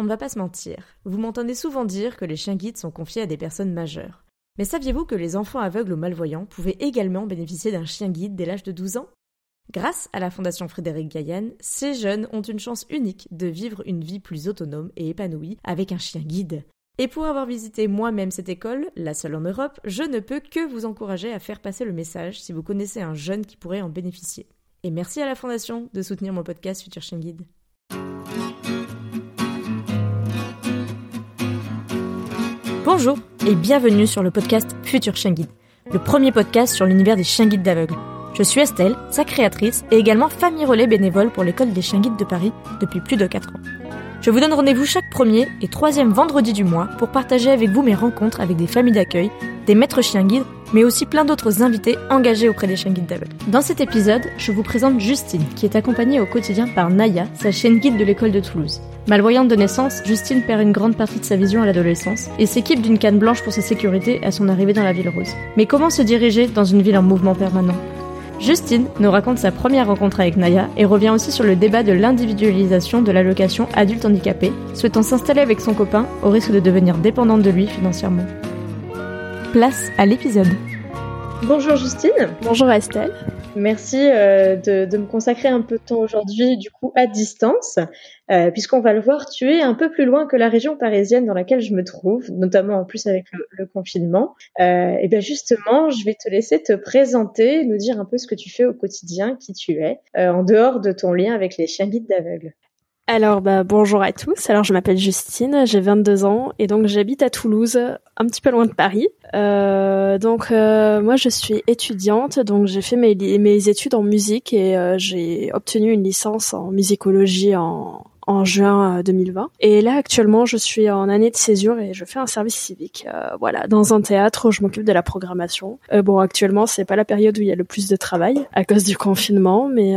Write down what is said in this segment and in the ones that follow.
On ne va pas se mentir, vous m'entendez souvent dire que les chiens guides sont confiés à des personnes majeures. Mais saviez-vous que les enfants aveugles ou malvoyants pouvaient également bénéficier d'un chien guide dès l'âge de 12 ans? Grâce à la Fondation Frédéric Gaillan, ces jeunes ont une chance unique de vivre une vie plus autonome et épanouie avec un chien guide. Et pour avoir visité moi-même cette école, la seule en Europe, je ne peux que vous encourager à faire passer le message si vous connaissez un jeune qui pourrait en bénéficier. Et merci à la Fondation de soutenir mon podcast Futur Chien Guide. Bonjour et bienvenue sur le podcast Futur Chien Guide, le premier podcast sur l'univers des chiens guides d'aveugles. Je suis Estelle, sa créatrice et également famille relais bénévole pour l'école des chiens guides de Paris depuis plus de 4 ans. Je vous donne rendez-vous chaque premier et troisième vendredi du mois pour partager avec vous mes rencontres avec des familles d'accueil, des maîtres chiens guides, mais aussi plein d'autres invités engagés auprès des chiens guides d'aveugles. Dans cet épisode, je vous présente Justine, qui est accompagnée au quotidien par Naya, sa chienne guide de l'école de Toulouse. Malvoyante de naissance, Justine perd une grande partie de sa vision à l'adolescence et s'équipe d'une canne blanche pour sa sécurité à son arrivée dans la ville rose. Mais comment se diriger dans une ville en mouvement permanent? Justine nous raconte sa première rencontre avec Naya et revient aussi sur le débat de l'individualisation de l'allocation adulte handicapé, souhaitant s'installer avec son copain au risque de devenir dépendante de lui financièrement. Place à l'épisode. Bonjour Justine. Bonjour Estelle. Merci euh, de, me consacrer un peu de temps aujourd'hui, du coup, à distance, euh, puisqu'on va le voir, tu es un peu plus loin que la région parisienne dans laquelle je me trouve, notamment en plus avec le, confinement. Euh, et bien justement, je vais te laisser te présenter, nous dire un peu ce que tu fais au quotidien, qui tu es, en dehors de ton lien avec les chiens guides d'aveugles. Alors bah, bonjour à tous. Alors je m'appelle Justine, j'ai 22 ans et donc j'habite à Toulouse, un petit peu loin de Paris. Euh, donc euh, moi je suis étudiante, donc j'ai fait mes, études en musique et euh, j'ai obtenu une licence en musicologie en, en juin 2020. Euh, et là, actuellement, je suis en année de césure et je fais un service civique. Euh, voilà, dans un théâtre où je m'occupe de la programmation. Euh, bon, actuellement, c'est pas la période où il y a le plus de travail à cause du confinement, mais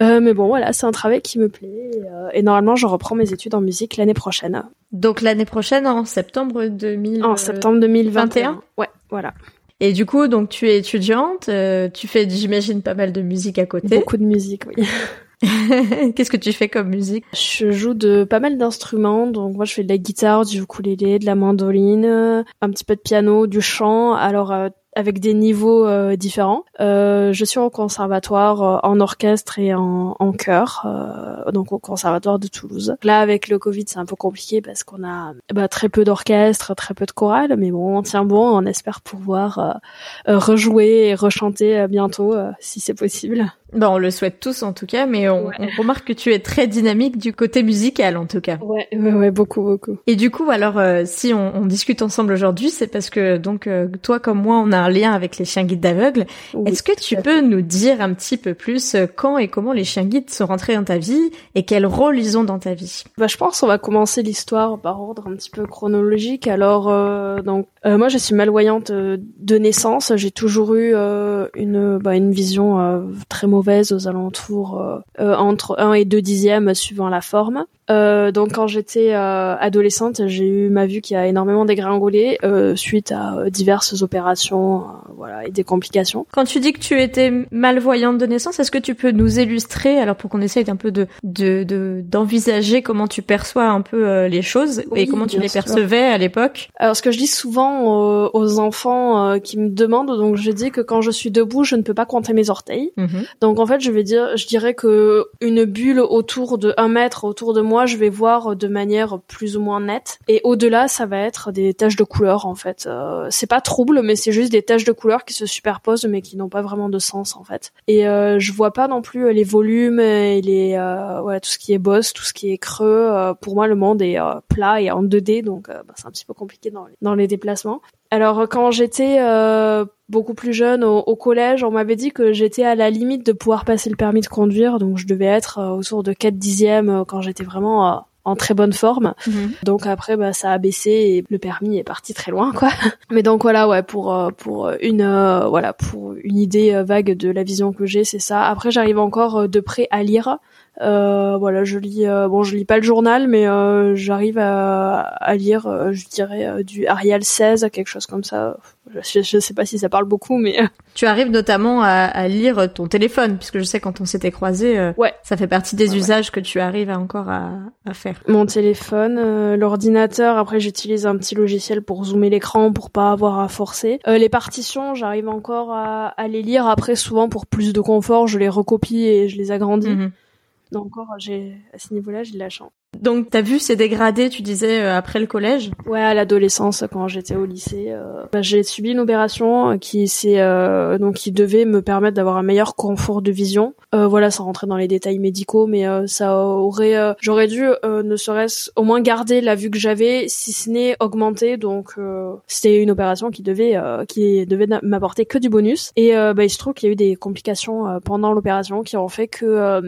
mais bon, voilà, c'est un travail qui me plaît. Et, normalement, je reprends mes études en musique l'année prochaine. Donc l'année prochaine, en septembre 2000... En septembre 2021. Ouais, voilà. Et du coup, donc tu es étudiante, tu fais, j'imagine, pas mal de musique à côté. Beaucoup de musique, oui. Qu'est-ce que tu fais comme musique? Je joue de pas mal d'instruments, donc moi je fais de la guitare, du ukulélé, de la mandoline, un petit peu de piano, du chant. Alors euh, avec des niveaux euh, différents. Euh, je suis au conservatoire euh, en orchestre et en, en chœur, euh, donc au conservatoire de Toulouse. Là, avec le Covid, c'est un peu compliqué parce qu'on a bah, très peu d'orchestre, très peu de chorale, mais bon, on tient bon, on espère pouvoir rejouer et rechanter bientôt, si c'est possible. Bon, on le souhaite tous en tout cas, mais on, on, remarque que tu es très dynamique du côté musical en tout cas. Ouais, ouais, ouais beaucoup, beaucoup. Et du coup, alors, si on, on, discute ensemble aujourd'hui, c'est parce que donc toi comme moi, on a un lien avec les chiens guides d'aveugles. Est-ce que tu peux nous dire un petit peu plus euh, quand et comment les chiens guides sont rentrés dans ta vie et quel rôle ils ont dans ta vie? Bah, Je pense qu'on va commencer l'histoire par ordre un petit peu chronologique. Alors, euh, donc, euh, moi, je suis malvoyante de naissance. J'ai toujours eu une, bah, une vision très mauvaise aux alentours entre 1 et 2 dixièmes suivant la forme. Euh, donc quand j'étais euh, adolescente, j'ai eu ma vue qui a énormément dégringolé euh, suite à euh, diverses opérations, euh, voilà, et des complications. Quand tu dis que tu étais malvoyante de naissance, est-ce que tu peux nous illustrer, alors pour qu'on essaye un peu de d'envisager de, comment tu perçois un peu les choses et comment tu les percevais à l'époque? Alors ce que je dis souvent aux enfants qui me demandent, donc je dis que quand je suis debout, je ne peux pas compter mes orteils. Mhm. Donc en fait, je vais dire, je dirais que une bulle autour de un mètre autour de moi moi, je vais voir de manière plus ou moins nette. Et au-delà, ça va être des taches de couleur, en fait. Euh, c'est pas trouble, mais c'est juste des taches de couleur qui se superposent, mais qui n'ont pas vraiment de sens, en fait. Et euh, je vois pas non plus les volumes et les, euh, voilà, tout ce qui est boss, tout ce qui est creux. Euh, pour moi, le monde est euh, plat et en 2D, donc bah, c'est un petit peu compliqué dans les déplacements. Alors quand j'étais euh, beaucoup plus jeune au, collège, on m'avait dit que j'étais à la limite de pouvoir passer le permis de conduire, donc je devais être euh, autour de 4 dixièmes euh, quand j'étais vraiment en très bonne forme. Mhm. Donc après bah ça a baissé et le permis est parti très loin quoi. Mais donc voilà ouais pour pour une voilà pour une idée vague de la vision que j'ai, c'est ça. Après j'arrive encore de près à lire Euh, voilà, je lis. Euh, bon, je lis pas le journal, mais euh, j'arrive à, à, lire, euh, je dirais, du Arial 16, quelque chose comme ça. Je, je, sais pas si ça parle beaucoup, mais tu arrives notamment à, à lire ton téléphone, puisque je sais quand on s'était croisés, ouais, ça fait partie des usages que tu arrives à encore à, à faire. Mon téléphone, l'ordinateur. Après, j'utilise un petit logiciel pour zoomer l'écran pour pas avoir à forcer. les partitions, j'arrive encore à, à, les lire. Après, souvent pour plus de confort, je les recopie et je les agrandis. Mhm. Donc encore, j'ai à ce niveau-là, j'ai de la chance. Donc t'as vu ces dégradés, tu disais euh, après le collège? Ouais, à l'adolescence quand j'étais au lycée, euh, bah, j'ai subi une opération qui c'est euh, donc qui devait me permettre d'avoir un meilleur confort de vision. voilà, sans rentrer dans les détails médicaux, mais ça aurait, j'aurais dû ne serait-ce au moins garder la vue que j'avais, si ce n'est augmenter. Donc c'était une opération qui devait qui devait m'apporter que du bonus. Et bah, il se trouve qu'il y a eu des complications pendant l'opération qui ont fait que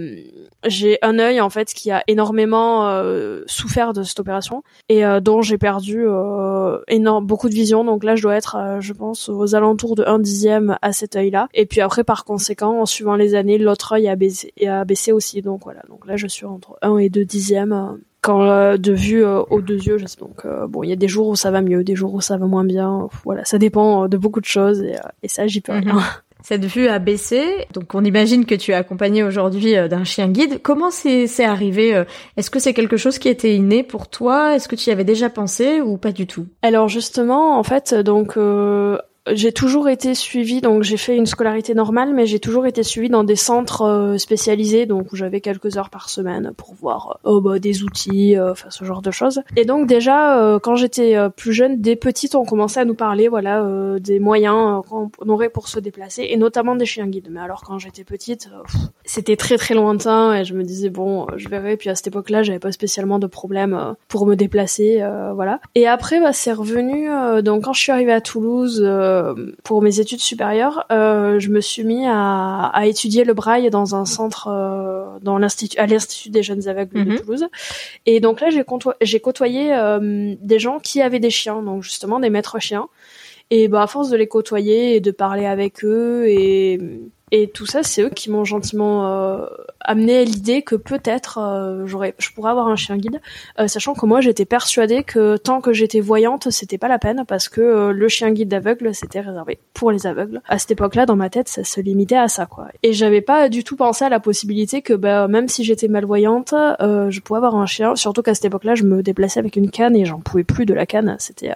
j'ai un œil en fait qui a énormément euh, souffert de cette opération et euh, dont j'ai perdu euh, énorme beaucoup de vision. Donc là, je dois être, je pense, aux alentours de 1 dixième à cet œil-là. Et puis après, par conséquent, en suivant les années, l'autre œil a baissé, a baissé aussi. Donc voilà. Donc là, je suis entre 1 et 2 dixièmes quand de vue aux deux yeux. Donc bon, il y a des jours où ça va mieux, des jours où ça va moins bien. Voilà, ça dépend de beaucoup de choses et, et ça, j'y peux mhm. rien cette vue a baissé. Donc on imagine que tu es accompagné aujourd'hui euh, d'un chien guide. Comment c'est arrivé euh, Est-ce que c'est quelque chose qui était inné pour toi? Est-ce que tu y avais déjà pensé ou pas du tout? Alors justement, en fait, donc euh, j'ai toujours été suivie, donc j'ai fait une scolarité normale, mais j'ai toujours été suivie dans des centres euh, spécialisés, donc où j'avais quelques heures par semaine pour voir oh, bah, des outils, euh, enfin ce genre de choses. Et donc déjà, quand j'étais plus jeune, des petites ont commencé à nous parler, voilà, des moyens qu'on aurait pour se déplacer, et notamment des chiens guides. Mais alors quand j'étais petite, c'était très très lointain, et je me disais bon, je verrai. Puis à cette époque-là, j'avais pas spécialement de problème pour me déplacer, voilà. Et après, bah, c'est revenu. donc quand je suis arrivée à Toulouse pour mes études supérieures, euh, je me suis mis à, à, étudier le braille dans un centre euh, dans l'institut à l'institut des jeunes aveugles de mhm. Toulouse. Et donc là, j'ai côtoyé des gens qui avaient des chiens, donc justement des maîtres chiens. Et bah à force de les côtoyer et de parler avec eux et et tout ça, c'est eux qui m'ont gentiment euh, amené à l'idée que peut-être euh, j'aurais, je pourrais avoir un chien guide, euh, sachant que moi j'étais persuadée que tant que j'étais voyante, c'était pas la peine parce que euh, le chien guide d'aveugle c'était réservé pour les aveugles. À cette époque-là, dans ma tête, ça se limitait à ça, quoi. Et j'avais pas du tout pensé à la possibilité que, bah, même si j'étais malvoyante, je pourrais avoir un chien. Surtout qu'à cette époque-là, je me déplaçais avec une canne et j'en pouvais plus de la canne. C'était,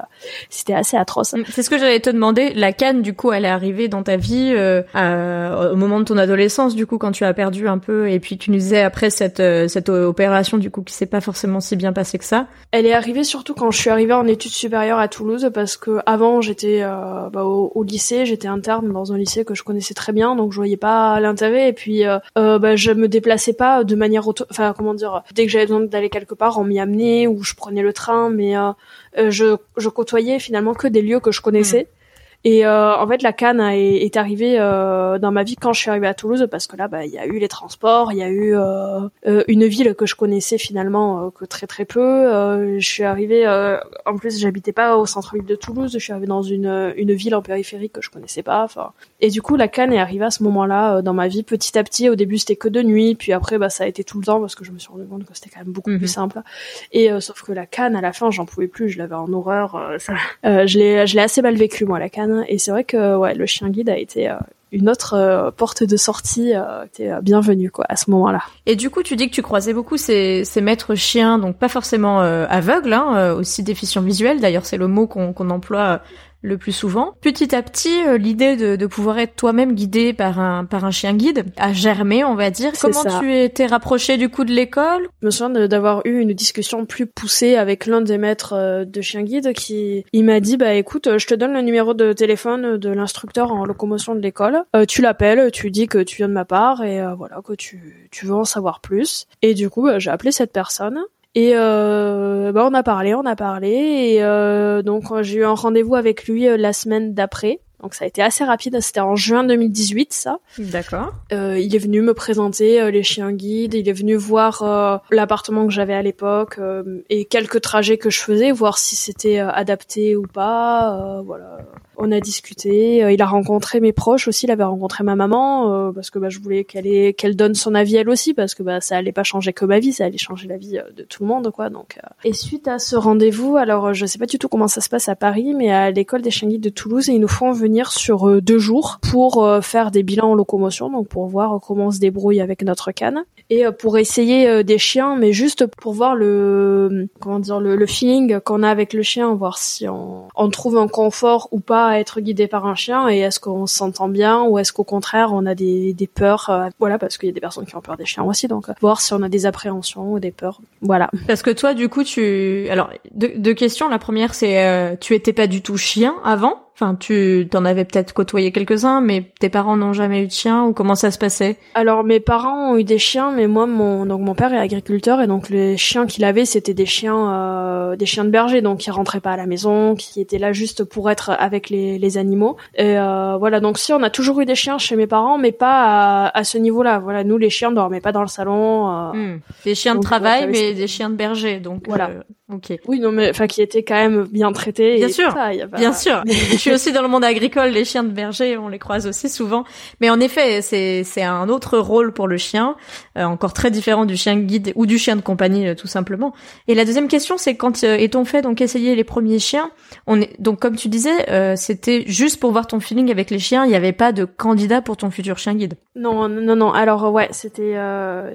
c'était assez atroce. C'est ce que j'allais te demander. La canne, du coup, elle est arrivée dans ta vie. Euh, au moment de ton adolescence, du coup, quand tu as perdu un peu, puis tu nous disais après cette euh, cette opération, du coup, qui s'est pas forcément si bien passée que ça. Elle est arrivée surtout quand je suis arrivée en études supérieures à Toulouse, parce que avant j'étais euh, bah, au, lycée, j'étais interne dans un lycée que je connaissais très bien, donc je voyais pas l'intérêt, et puis euh, bah, je me déplaçais pas de manière auto, enfin comment dire, dès que j'avais besoin d'aller quelque part, on m'y amenait ou je prenais le train, mais je je côtoyais finalement que des lieux que je connaissais. Mmh. Et euh, en fait, la canne est, arrivée euh, dans ma vie quand je suis arrivée à Toulouse parce que là, bah, il y a eu les transports, il y a eu euh, une ville que je connaissais finalement que très très peu. je suis arrivée, en plus, j'habitais pas au centre-ville de Toulouse, je suis arrivée dans une une ville en périphérie que je connaissais pas. Enfin, et du coup, la canne est arrivée à ce moment-là dans ma vie petit à petit. Au début, c'était que de nuit, puis après, bah, ça a été tout le temps parce que je me suis rendu compte que c'était quand même beaucoup plus mhm. simple. Et sauf que la canne, à la fin, j'en pouvais plus, je l'avais en horreur. ça, je l'ai je l'ai assez mal vécu moi la et c'est vrai que le chien guide a été euh, une autre euh, porte de sortie euh, était bienvenue quoi à ce moment-là. Et du coup, tu dis que tu croisais beaucoup ces, maîtres chiens, donc pas forcément aveugles, hein, aussi déficients visuels. D'ailleurs, c'est le mot qu'on emploie le plus souvent. Petit à petit, euh, l'idée de, de, pouvoir être toi-même guidé par un par un chien guide a germé, on va dire. Comment tu étais rapproché du coup de l'école? Je me souviens d'avoir eu une discussion plus poussée avec l'un des maîtres euh, de chien guide qui il m'a dit bah écoute, je te donne le numéro de téléphone de l'instructeur en locomotion de l'école. Euh, tu l'appelles, tu dis que tu viens de ma part et voilà que tu tu veux en savoir plus. Et du coup, bah, j'ai appelé cette personne. Et euh, bah on a parlé, on a parlé, et euh, donc j'ai eu un rendez-vous avec lui euh, la semaine d'après. Donc ça a été assez rapide, c'était en juin 2018 ça. D'accord. Euh, il est venu me présenter euh, les chiens guides, il est venu voir euh, l'appartement que j'avais à l'époque et quelques trajets que je faisais, voir si c'était adapté ou pas. voilà on a discuté. Euh, il a rencontré mes proches aussi. Il avait rencontré ma maman euh, parce que bah, je voulais qu'elle qu'elle donne son avis elle aussi parce que bah ça allait pas changer que ma vie, ça allait changer la vie de tout le monde quoi. Donc et suite à ce rendez-vous, alors je sais pas du tout comment ça se passe à Paris, mais à l'école des chiens guides de Toulouse, ils nous font venir sur deux jours pour faire des bilans en locomotion, donc pour voir comment on se débrouille avec notre canne et pour essayer des chiens, mais juste pour voir le comment dire le, le feeling qu'on a avec le chien, voir si on, on trouve un confort ou pas à être guidé par un chien et est-ce qu'on s'entend bien ou est-ce qu'au contraire on a des, peurs euh, voilà parce qu'il y a des personnes qui ont peur des chiens aussi donc euh, voir si on a des appréhensions ou des peurs voilà. Parce que toi du coup tu alors deux, deux questions. La première c'est euh, tu étais pas du tout chien avant? Enfin, tu t'en avais peut-être côtoyé quelques-uns, mais tes parents n'ont jamais eu de chien ou comment ça se passait? Alors mes parents ont eu des chiens, mais moi mon donc mon père est agriculteur et donc les chiens qu'il avait c'était des chiens euh, des chiens de berger donc qui rentraient pas à la maison, qui étaient là juste pour être avec les, les animaux. Et euh, voilà donc si on a toujours eu des chiens chez mes parents, mais pas à, à ce niveau-là. Voilà nous les chiens dormaient pas dans le salon. Euh, hmm. Des chiens de travail, mais des chiens de berger donc voilà. Euh, ok. Oui non mais enfin qui étaient quand même bien traités. Bien sûr. Bien sûr. aussi dans le monde agricole, les chiens de berger, on les croise aussi souvent. Mais en effet, c'est c'est un autre rôle pour le chien, euh, encore très différent du chien guide ou du chien de compagnie euh, tout simplement. Et la deuxième question, c'est quand euh, est-on fait donc essayer les premiers chiens? On est donc comme tu disais, c'était juste pour voir ton feeling avec les chiens. Il n'y avait pas de candidat pour ton futur chien guide? Non, non, non. Alors ouais, c'était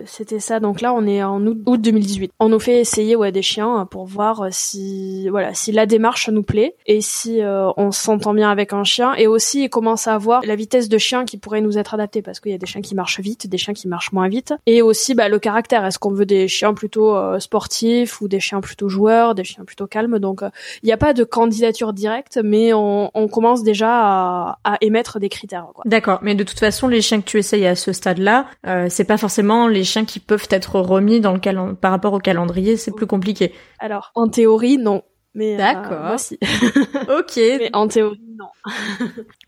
c'était ça. Donc là, on est en août, août 2018. On nous fait essayer ouais des chiens pour voir si voilà si la démarche nous plaît et si on s'entend bien avec un chien et aussi il commence à voir la vitesse de chien qui pourrait nous être adaptée parce qu'il y a des chiens qui marchent vite, des chiens qui marchent moins vite et aussi bah, le caractère. Est-ce qu'on veut des chiens plutôt euh, sportifs ou des chiens plutôt joueurs, des chiens plutôt calmes? Donc euh, il n'y a pas de candidature directe, mais on, on commence déjà à, à, émettre des critères. D'accord, mais de toute façon les chiens que tu essayes à ce stade-là, euh, c'est pas forcément les chiens qui peuvent être remis dans le par rapport au calendrier, c'est plus compliqué. Alors en théorie non. Mais euh, D'accord. ok. Mais en théorie, non.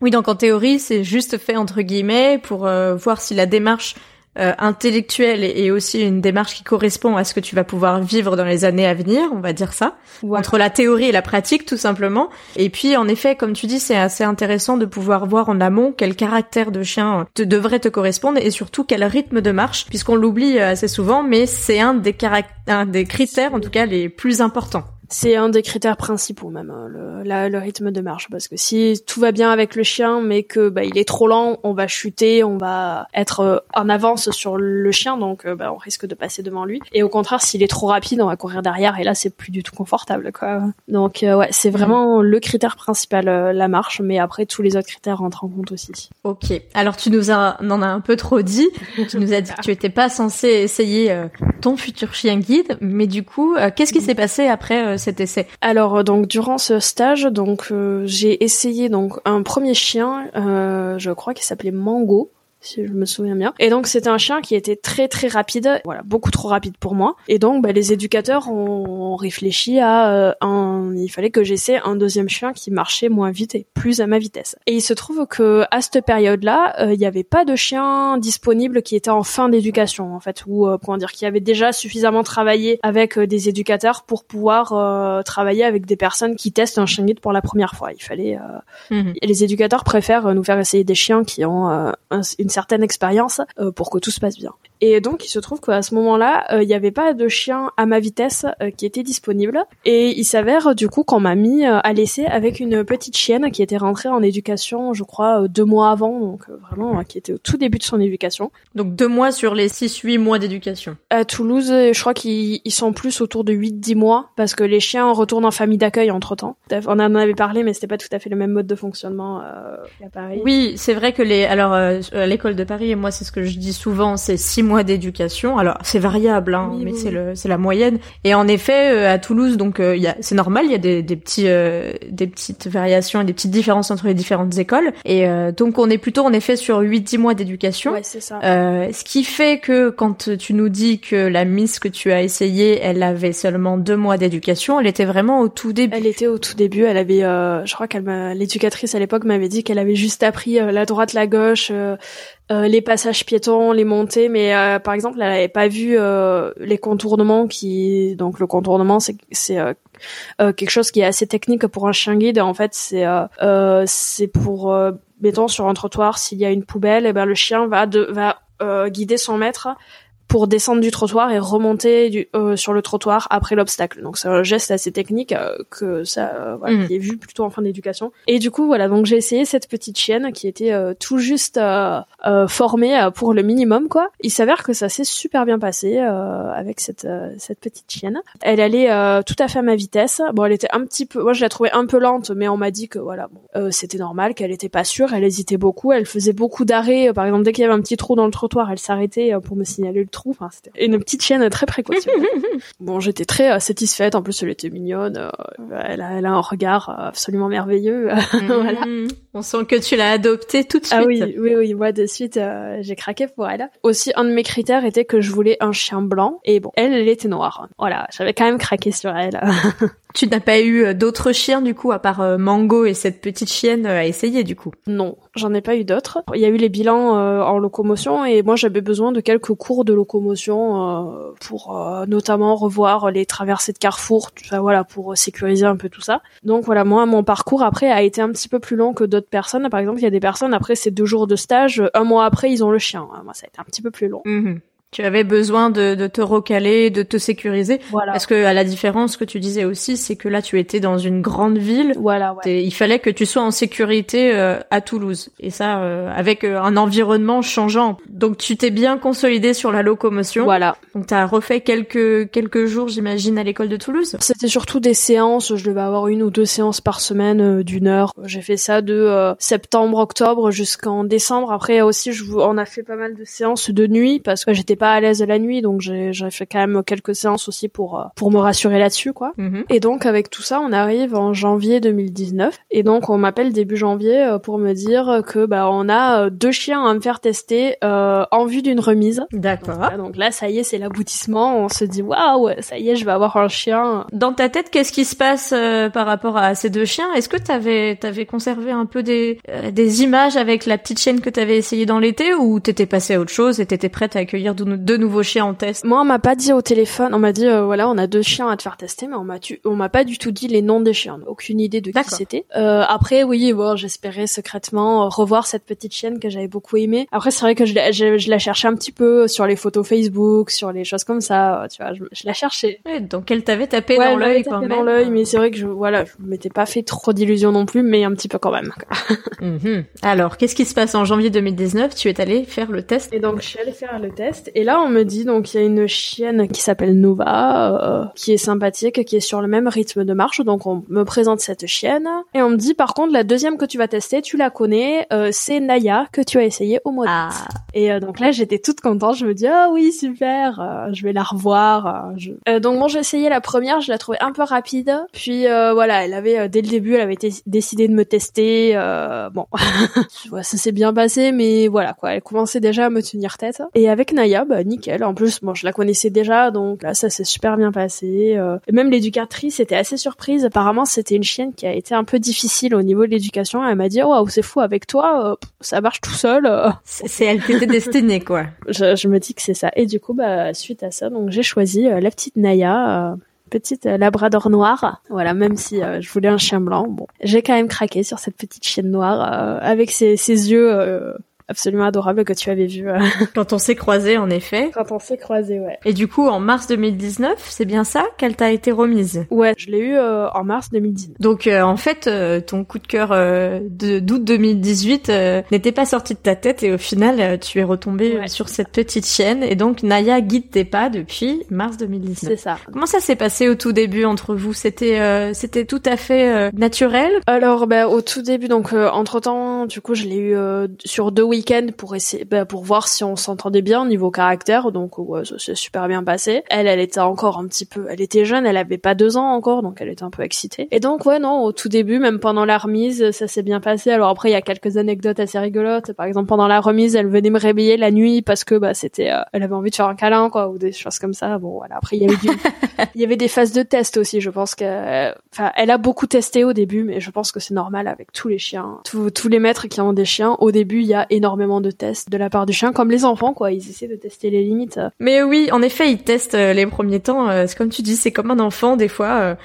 oui, donc en théorie, c'est juste fait entre guillemets pour euh, voir si la démarche euh, intellectuelle est aussi une démarche qui correspond à ce que tu vas pouvoir vivre dans les années à venir, on va dire ça. Entre la théorie et la pratique, tout simplement. Et puis, en effet, comme tu dis, c'est assez intéressant de pouvoir voir en amont quel caractère de chien te devrait te correspondre et surtout quel rythme de marche, puisqu'on l'oublie assez souvent, mais c'est un des un des critères, en tout cas, les plus importants. C'est un des critères principaux même, hein, le, le, rythme de marche, parce que si tout va bien avec le chien, mais que bah, il est trop lent, on va chuter, on va être euh, en avance sur le chien, donc euh, bah, on risque de passer devant lui. Et au contraire, s'il est trop rapide, on va courir derrière, et là c'est plus du tout confortable, quoi. Donc euh, ouais, c'est vraiment le critère principal, la marche, mais après tous les autres critères rentrent en compte aussi. Ok. Alors tu nous as, en as un peu trop dit. tu nous as dit que tu étais pas censé essayer ton futur chien guide, mais du coup, qu'est-ce qui s'est passé après cet essai. Alors euh, donc durant ce stage, donc euh, j'ai essayé donc un premier chien, euh, je crois qu'il s'appelait Mango si je me souviens bien. Et donc c'était un chien qui était très très rapide, voilà, beaucoup trop rapide pour moi. Et donc bah, les éducateurs ont réfléchi à euh, un, il fallait que j'essaie un deuxième chien qui marchait moins vite et plus à ma vitesse. Et il se trouve que à cette période-là, euh, il n'y avait pas de chien disponible qui était en fin d'éducation en fait, ou euh, comment dire, qui avait déjà suffisamment travaillé avec des éducateurs pour pouvoir travailler avec des personnes qui testent un chien guide pour la première fois. Il fallait, mhm. les éducateurs préfèrent nous faire essayer des chiens qui ont une une certaine expérience euh, pour que tout se passe bien. Et donc, il se trouve qu'à ce moment-là, euh, il n'y avait pas de chien à ma vitesse euh, qui était disponible. Et il s'avère du coup qu'on m'a mis à l'essai avec une petite chienne qui était rentrée en éducation, je crois, deux mois avant, donc vraiment qui était au tout début de son éducation. Donc deux mois sur les six, huit mois d'éducation. À Toulouse, je crois qu'ils sont plus autour de 8-10 mois parce que les chiens retournent en famille d'accueil entre-temps. On en avait parlé, mais c'était pas tout à fait le même mode de fonctionnement à Paris. Oui, c'est vrai que les alors l'école de Paris, et moi c'est ce que je dis souvent, c'est six mois d'éducation. Alors c'est variable, hein, mais c'est le c'est la moyenne. Et en effet, euh, à Toulouse, donc euh, il y a c'est normal, il y a des, des petits euh, des petites variations et des petites différences entre les différentes écoles. Et donc on est plutôt en effet sur 8-10 mois d'éducation. Ouais, c'est ça. ce qui fait que quand tu nous dis que la Miss que tu as essayée, elle avait seulement deux mois d'éducation, elle était vraiment au tout début. Elle était au tout début. Elle avait, je crois qu'elle l'éducatrice à l'époque m'avait dit qu'elle avait juste appris la droite, la gauche les passages piétons, les montées, mais par exemple, elle avait pas vu les contournements qui donc le contournement c'est c'est quelque chose qui est assez technique pour un chien guide. En fait, c'est c'est pour mettons sur un trottoir s'il y a une poubelle, et eh ben le chien va de va guider son maître pour descendre du trottoir et remonter du, euh, sur le trottoir après l'obstacle. Donc c'est un geste assez technique euh, que ça euh, voilà, mm. qui est vu plutôt en fin d'éducation. Et du coup voilà, donc j'ai essayé cette petite chienne qui était tout juste formée pour le minimum quoi. Il s'avère que ça s'est super bien passé avec cette cette petite chienne. Elle allait tout à fait à ma vitesse. Bon, elle était un petit peu moi je la trouvais un peu lente mais on m'a dit que voilà, bon, c'était normal qu'elle était pas sûre, elle hésitait beaucoup, elle faisait beaucoup d'arrêts par exemple dès qu'il y avait un petit trou dans le trottoir, elle s'arrêtait pour me signaler le Enfin, c'était une petite chienne très précoce. bon, j'étais très euh, satisfaite. En plus, elle était mignonne. Euh, elle, a, elle, a, un regard euh, absolument merveilleux. voilà. On sent que tu l'as adoptée tout de suite. Ah oui, oui, oui. Moi, de suite, j'ai craqué pour elle. Aussi, un de mes critères était que je voulais un chien blanc. Et bon, elle, elle était noire. Voilà, j'avais quand même craqué sur elle. Tu n'as pas eu euh, d'autres chiens du coup à part euh, Mango et cette petite chienne euh, à essayer du coup? Non, j'en ai pas eu d'autres. Il y a eu les bilans en locomotion et moi j'avais besoin de quelques cours de locomotion pour notamment revoir les traversées de carrefour, tout ça, voilà, pour sécuriser un peu tout ça. Donc voilà, moi mon parcours après a été un petit peu plus long que d'autres personnes. Par exemple, il y a des personnes après ces deux jours de stage, un mois après ils ont le chien. Moi ça a été un petit peu plus long. Mhm. Tu avais besoin de, de, te recaler, de te sécuriser. Voilà. Parce que à la différence que tu disais aussi, c'est que là tu étais dans une grande ville. Voilà. Ouais. Il fallait que tu sois en sécurité euh, à Toulouse. Et ça, euh, avec euh, un environnement changeant. Donc tu t'es bien consolidé sur la locomotion. Voilà. Donc tu as refait quelques quelques jours, j'imagine, à l'école de Toulouse. C'était surtout des séances. Je devais avoir une ou deux séances par semaine d'une heure. J'ai fait ça de septembre, octobre jusqu'en décembre. Après aussi, je, on a fait pas mal de séances de nuit parce que j'étais pas à l'aise la nuit, donc j'ai fait quand même quelques séances aussi pour euh, pour me rassurer là-dessus, quoi. Mhm. Et donc avec tout ça, on arrive en janvier 2019, et donc on m'appelle début janvier euh, pour me dire que bah on a euh, deux chiens à me faire tester en vue d'une remise. D'accord. Donc, là, ça y est, c'est l'aboutissement. On se dit waouh, ça y est, je vais avoir un chien. Dans ta tête, qu'est-ce qui se passe par rapport à ces deux chiens? Est-ce que t'avais t'avais conservé un peu des des images avec la petite chienne que t'avais essayé dans l'été, ou t'étais passé à autre chose et t'étais prête à accueillir deux nouveaux chiens en test Moi, on m'a pas dit au téléphone. On m'a dit euh, voilà, on a deux chiens à te faire tester, mais on m'a on m'a pas du tout dit les noms des chiens. Aucune idée de qui c'était. Euh, après, oui, bon, j'espérais secrètement revoir cette petite chienne que j'avais beaucoup aimée. Après, c'est vrai que je, je, la cherchais un petit peu sur les photos Facebook, sur les choses comme ça. Tu vois, je, la cherchais. donc elle t'avait tapé dans l'œil quand même. dans l'œil, mais c'est vrai que je voilà, je m'étais pas fait trop d'illusions non plus, mais un petit peu quand même. Mhm. Alors, qu'est-ce qui se passe en janvier 2019 Tu es allé faire le test. Et donc, je suis allée faire le test. Et là, on me dit donc il y a une chienne qui s'appelle Nova, euh, qui est sympathique, qui est sur le même rythme de marche. Donc on me présente cette chienne et on me dit par contre la deuxième que tu vas tester, tu la connais, euh, c'est Naya que tu as essayé au mois d'août. Ah. Et euh, donc là j'étais toute contente, je me dis ah oui super, je vais la revoir. donc bon j'ai essayé la première, je la trouvais un peu rapide. Puis voilà, elle avait dès le début, elle avait décidé de me tester. bon, ça s'est bien passé, mais voilà quoi, elle commençait déjà à me tenir tête. Et avec Naya, bah nickel. En plus, bon, je la connaissais déjà, donc là, ça s'est super bien passé. Euh. Et même l'éducatrice était assez surprise. Apparemment, c'était une chienne qui a été un peu difficile au niveau de l'éducation. Elle m'a dit, waouh, c'est fou, avec toi, euh, ça marche tout seul. Euh. C'est elle qui était destinée, quoi. je, me dis que c'est ça. Et du coup, bah, suite à ça, donc j'ai choisi la petite Naya petite labrador noire. Voilà, même si je voulais un chien blanc, bon, j'ai quand même craqué sur cette petite chienne noire avec ses, ses yeux absolument adorable que tu avais vu. Euh. Quand on s'est croisé, en effet. Quand on s'est croisé, ouais. Et du coup, en mars 2019, c'est bien ça qu'elle t'a été remise? Ouais, je l'ai eu euh, en mars 2019. Donc, euh, en fait, ton coup de cœur de d'août 2018 n'était pas sorti de ta tête et au final, tu es retombé sur cette petite chienne. Et donc, Naya guide tes pas depuis mars 2019. C'est ça. Comment ça s'est passé au tout début entre vous? C'était c'était tout à fait naturel? Alors, bah, au tout début, donc entre temps, du coup, je l'ai eu sur deux week week-end pour essayer, bah, pour voir si on s'entendait bien au niveau caractère. Donc ouais, ça s'est super bien passé. Elle, elle était encore un petit peu, elle était jeune, elle avait pas deux ans encore, donc elle était un peu excitée. Et donc ouais, non, au tout début, même pendant la remise, ça s'est bien passé. Alors après, il y a quelques anecdotes assez rigolotes. Par exemple, pendant la remise, elle venait me réveiller la nuit parce que bah c'était, euh, elle avait envie de faire un câlin quoi, ou des choses comme ça. Bon voilà. Après, il y avait du, il y avait des phases de test aussi. Je pense que, enfin, elle a beaucoup testé au début, mais je pense que c'est normal avec tous les chiens, tous, tous les maîtres qui ont des chiens. Au début, il y a énormément énormément de tests de la part du chien, comme les enfants, quoi. Ils essaient de tester les limites. Mais oui, en effet, ils testent les premiers temps. c'est comme tu dis, c'est comme un enfant des fois.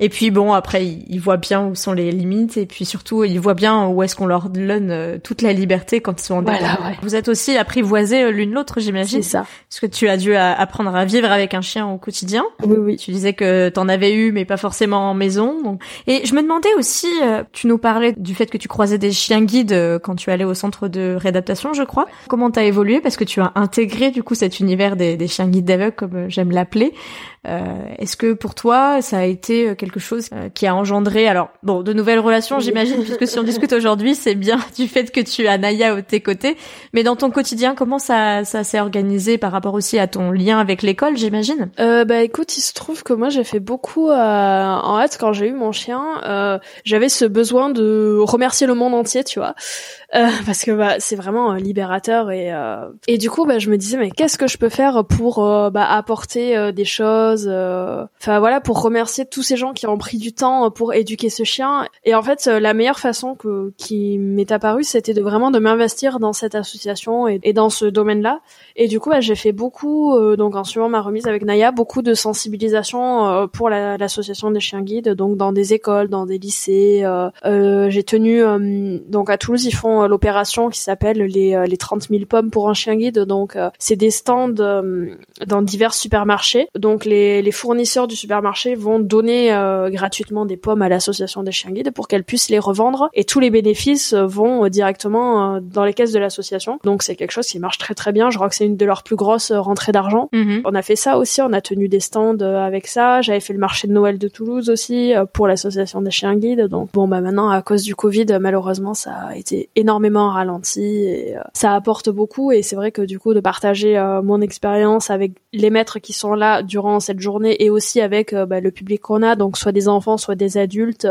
Et puis bon, après, ils, voient bien où sont les limites et puis surtout, ils voient bien où est-ce qu'on leur donne euh, toute la liberté quand ils sont en voilà, Vous êtes aussi apprivoisés euh, l'une l'autre, j'imagine. C'est ça. Parce que tu as dû apprendre à vivre avec un chien au quotidien. Oui, oui. Tu disais que t'en avais eu, mais pas forcément en maison. Et je me demandais aussi, euh, tu nous parlais du fait que tu croisais des chiens guides quand tu allais au centre de réadaptation, je crois. Comment t'as évolué? Parce que tu as intégré du coup cet univers des, des chiens guides d'aveugles, comme j'aime l'appeler. Euh, Est-ce que pour toi, ça a été quelque chose euh, qui a engendré, alors bon, de nouvelles relations, j'imagine, puisque si on discute aujourd'hui, c'est bien du fait que tu as Naya au tes côtés. Mais dans ton quotidien, comment ça, ça s'est organisé par rapport aussi à ton lien avec l'école, j'imagine? Euh, Bah écoute, il se trouve que moi j'ai fait beaucoup. Euh, en fait, quand j'ai eu mon chien, euh, j'avais ce besoin de remercier le monde entier, tu vois. Euh, parce que bah, c'est vraiment euh, libérateur et euh, et du coup bah, je me disais mais qu'est-ce que je peux faire pour bah, apporter des choses enfin voilà pour remercier tous ces gens qui ont pris du temps pour éduquer ce chien et en fait la meilleure façon qui m'est apparue c'était de vraiment de m'investir dans cette association et, dans ce domaine-là et du coup bah, j'ai fait beaucoup donc en suivant ma remise avec Naya beaucoup de sensibilisation pour l'association des chiens guides donc dans des écoles dans des lycées j'ai tenu donc à Toulouse ils font euh, l'opération qui s'appelle les, euh, les 30 000 pommes pour un chien guide. Donc, euh, c'est des stands dans divers supermarchés. Donc, les, les fournisseurs du supermarché vont donner gratuitement des pommes à l'association des chiens guides pour qu'elle puisse les revendre. Et tous les bénéfices vont directement dans les caisses de l'association. Donc, c'est quelque chose qui marche très très bien. Je crois que c'est une de leurs plus grosses rentrées d'argent. Mhm. On a fait ça aussi. On a tenu des stands avec ça. J'avais fait le marché de Noël de Toulouse aussi pour l'association des chiens guides. Donc, bon, bah maintenant, à cause du Covid, malheureusement, ça a été énormément énormément ralenti et euh, ça apporte beaucoup et c'est vrai que du coup de partager euh, mon expérience avec les maîtres qui sont là durant cette journée et aussi avec euh, bah, le public qu'on a donc soit des enfants soit des adultes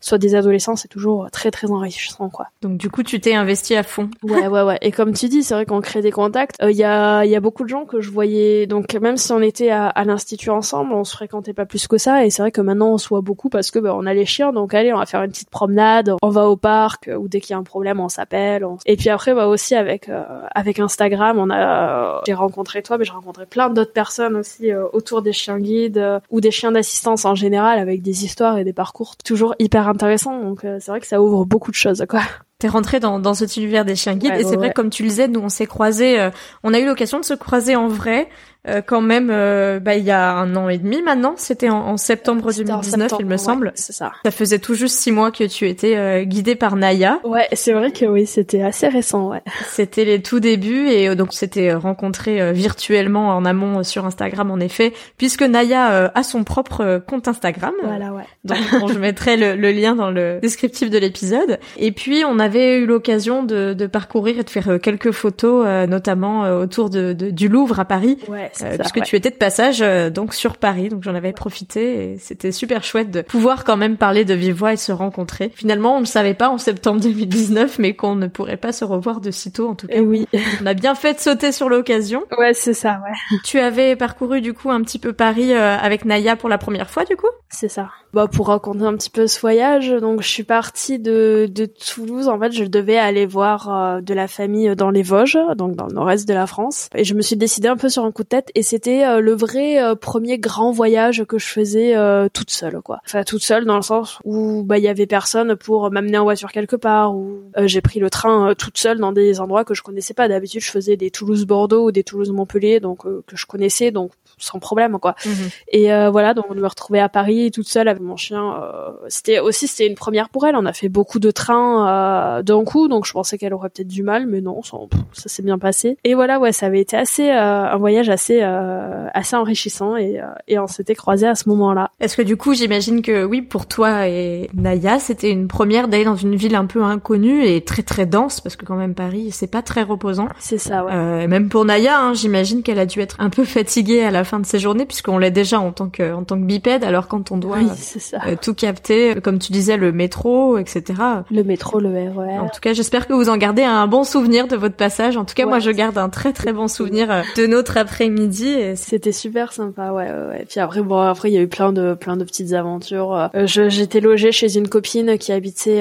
soit des adolescents c'est toujours très très enrichissant quoi. Donc du coup tu t'es investi à fond. Ouais ouais ouais. Et comme tu dis c'est vrai qu'on crée des contacts. Il y a il y a beaucoup de gens que je voyais donc même si on était à, à l'institut ensemble on se fréquentait pas plus que ça. Et c'est vrai que maintenant on se voit beaucoup parce que bah, on a les chiens. Donc allez on va faire une petite promenade on va au parc ou dès qu'il y a un problème on s'appelle. Et puis après, bah aussi avec euh, avec Instagram, on a, j'ai rencontré toi, mais j'ai rencontré plein d'autres personnes aussi euh, autour des chiens guides euh, ou des chiens d'assistance en général, avec des histoires et des parcours toujours hyper intéressants. Donc c'est vrai que ça ouvre beaucoup de choses, quoi. T'es rentré dans, dans cet univers des chiens guides et c'est vrai comme tu le disais, nous on s'est croisés, on a eu l'occasion de se croiser en vrai euh, quand même euh, bah, il y a un an et demi maintenant. C'était en, septembre 2019, il me semble. c'est ça. Ça faisait tout juste six mois que tu étais euh, guidée par Naya. Ouais, c'est vrai que oui, c'était assez récent. Ouais. C'était les tout débuts et donc c'était rencontré virtuellement en amont sur Instagram en effet, puisque Naya a son propre compte Instagram. Voilà, ouais. Donc je mettrai le, le, lien dans le descriptif de l'épisode. Et puis on avait eu l'occasion de, de, parcourir et de faire quelques photos, notamment autour de, de, du Louvre à Paris. Ouais euh, puisque tu étais de passage euh, donc sur Paris, donc j'en avais profité et c'était super chouette de pouvoir quand même parler de vive voix et se rencontrer. Finalement, on ne savait pas en septembre 2019, mais qu'on ne pourrait pas se revoir de sitôt en tout cas. Et eh oui, on a bien fait de sauter sur l'occasion. Ouais, c'est ça, ouais. Tu avais parcouru du coup un petit peu Paris euh, avec Naya pour la première fois du coup? C'est ça. Bah pour raconter un petit peu ce voyage, donc je suis partie de, de Toulouse. En fait, je devais aller voir de la famille dans les Vosges, donc dans le nord-est de la France, et je me suis décidée un peu sur un coup de tête et c'était euh, le vrai euh, premier grand voyage que je faisais euh, toute seule quoi. Enfin toute seule dans le sens où bah il y avait personne pour m'amener en voiture quelque part ou j'ai pris le train toute seule dans des endroits que je connaissais pas. D'habitude je faisais des Toulouse-Bordeaux ou des Toulouse-Montpellier donc que je connaissais donc sans problème quoi. Mhm. Et voilà donc on me retrouvait à Paris toute seule avec mon chien. c'était aussi c'était une première pour elle. On a fait beaucoup de trains d'un coup donc je pensais qu'elle aurait peut-être du mal mais non ça, ça s'est bien passé. Et voilà ouais ça avait été assez un voyage assez euh, assez enrichissant et, euh, et on s'était croisés à ce moment-là. Est-ce que du coup, j'imagine que oui, pour toi et Naya, c'était une première d'aller dans une ville un peu inconnue et très très dense parce que quand même Paris, c'est pas très reposant. C'est ça, ouais. Euh, même pour Naya, hein, j'imagine qu'elle a dû être un peu fatiguée à la fin de ses journées puisqu'on l'est déjà en tant que en tant que bipède. Alors quand on doit euh, tout capter, comme tu disais, le métro, etc. Le métro, le RER. En tout cas, j'espère que vous en gardez un bon souvenir de votre passage. En tout cas, moi, je garde un très très bon souvenir euh, de notre après-midi. C'était super sympa, ouais, ouais. Puis après, bon, après, il y a eu plein de plein de petites aventures. J'étais logée chez une copine qui habitait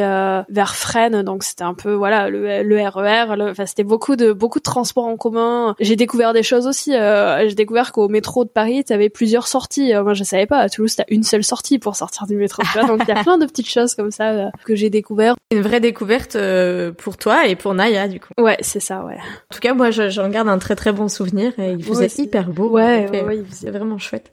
vers Fresnes, donc c'était un peu voilà le, le RER. Le, enfin, c'était beaucoup de beaucoup de transports en commun. J'ai découvert des choses aussi. Euh, j'ai découvert qu'au métro de Paris, tu avais plusieurs sorties. Euh, moi, je savais pas. À Toulouse, t'as une seule sortie pour sortir du métro. donc il y a plein de petites choses comme ça euh, que j'ai découvert. Une vraie découverte pour toi et pour Naya, du coup. Ouais, c'est ça, ouais. En tout cas, moi, j'en garde un très très bon souvenir. Et il faisait hyper beau. Ouais, ouais, il faisait vraiment chouette.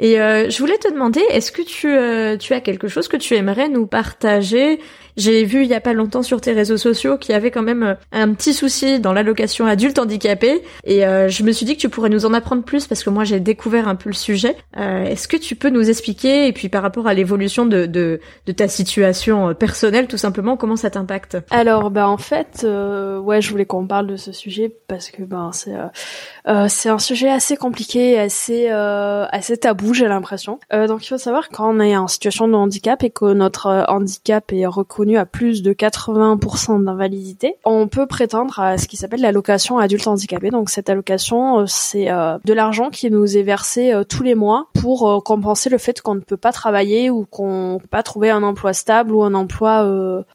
Et je voulais te demander, est-ce que tu, tu as quelque chose que tu aimerais nous partager j'ai vu il y a pas longtemps sur tes réseaux sociaux qu'il y avait quand même euh, un petit souci dans l'allocation adulte handicapé et euh, je me suis dit que tu pourrais nous en apprendre plus parce que moi j'ai découvert un peu le sujet. Euh, Est-ce que tu peux nous expliquer et puis par rapport à l'évolution de, de, de, ta situation personnelle tout simplement comment ça t'impacte? Alors bah en fait ouais je voulais qu'on parle de ce sujet parce que ben c'est c'est un sujet assez compliqué assez assez tabou j'ai l'impression. donc il faut savoir quand on est en situation de handicap et que notre handicap est reconnu à plus de 80% d'invalidité, on peut prétendre à ce qui s'appelle l'allocation adulte handicapé. Donc cette allocation, euh, c'est euh, de l'argent qui nous est versé euh, tous les mois pour compenser le fait qu'on ne peut pas travailler ou qu'on ne peut pas trouver un emploi stable ou un emploi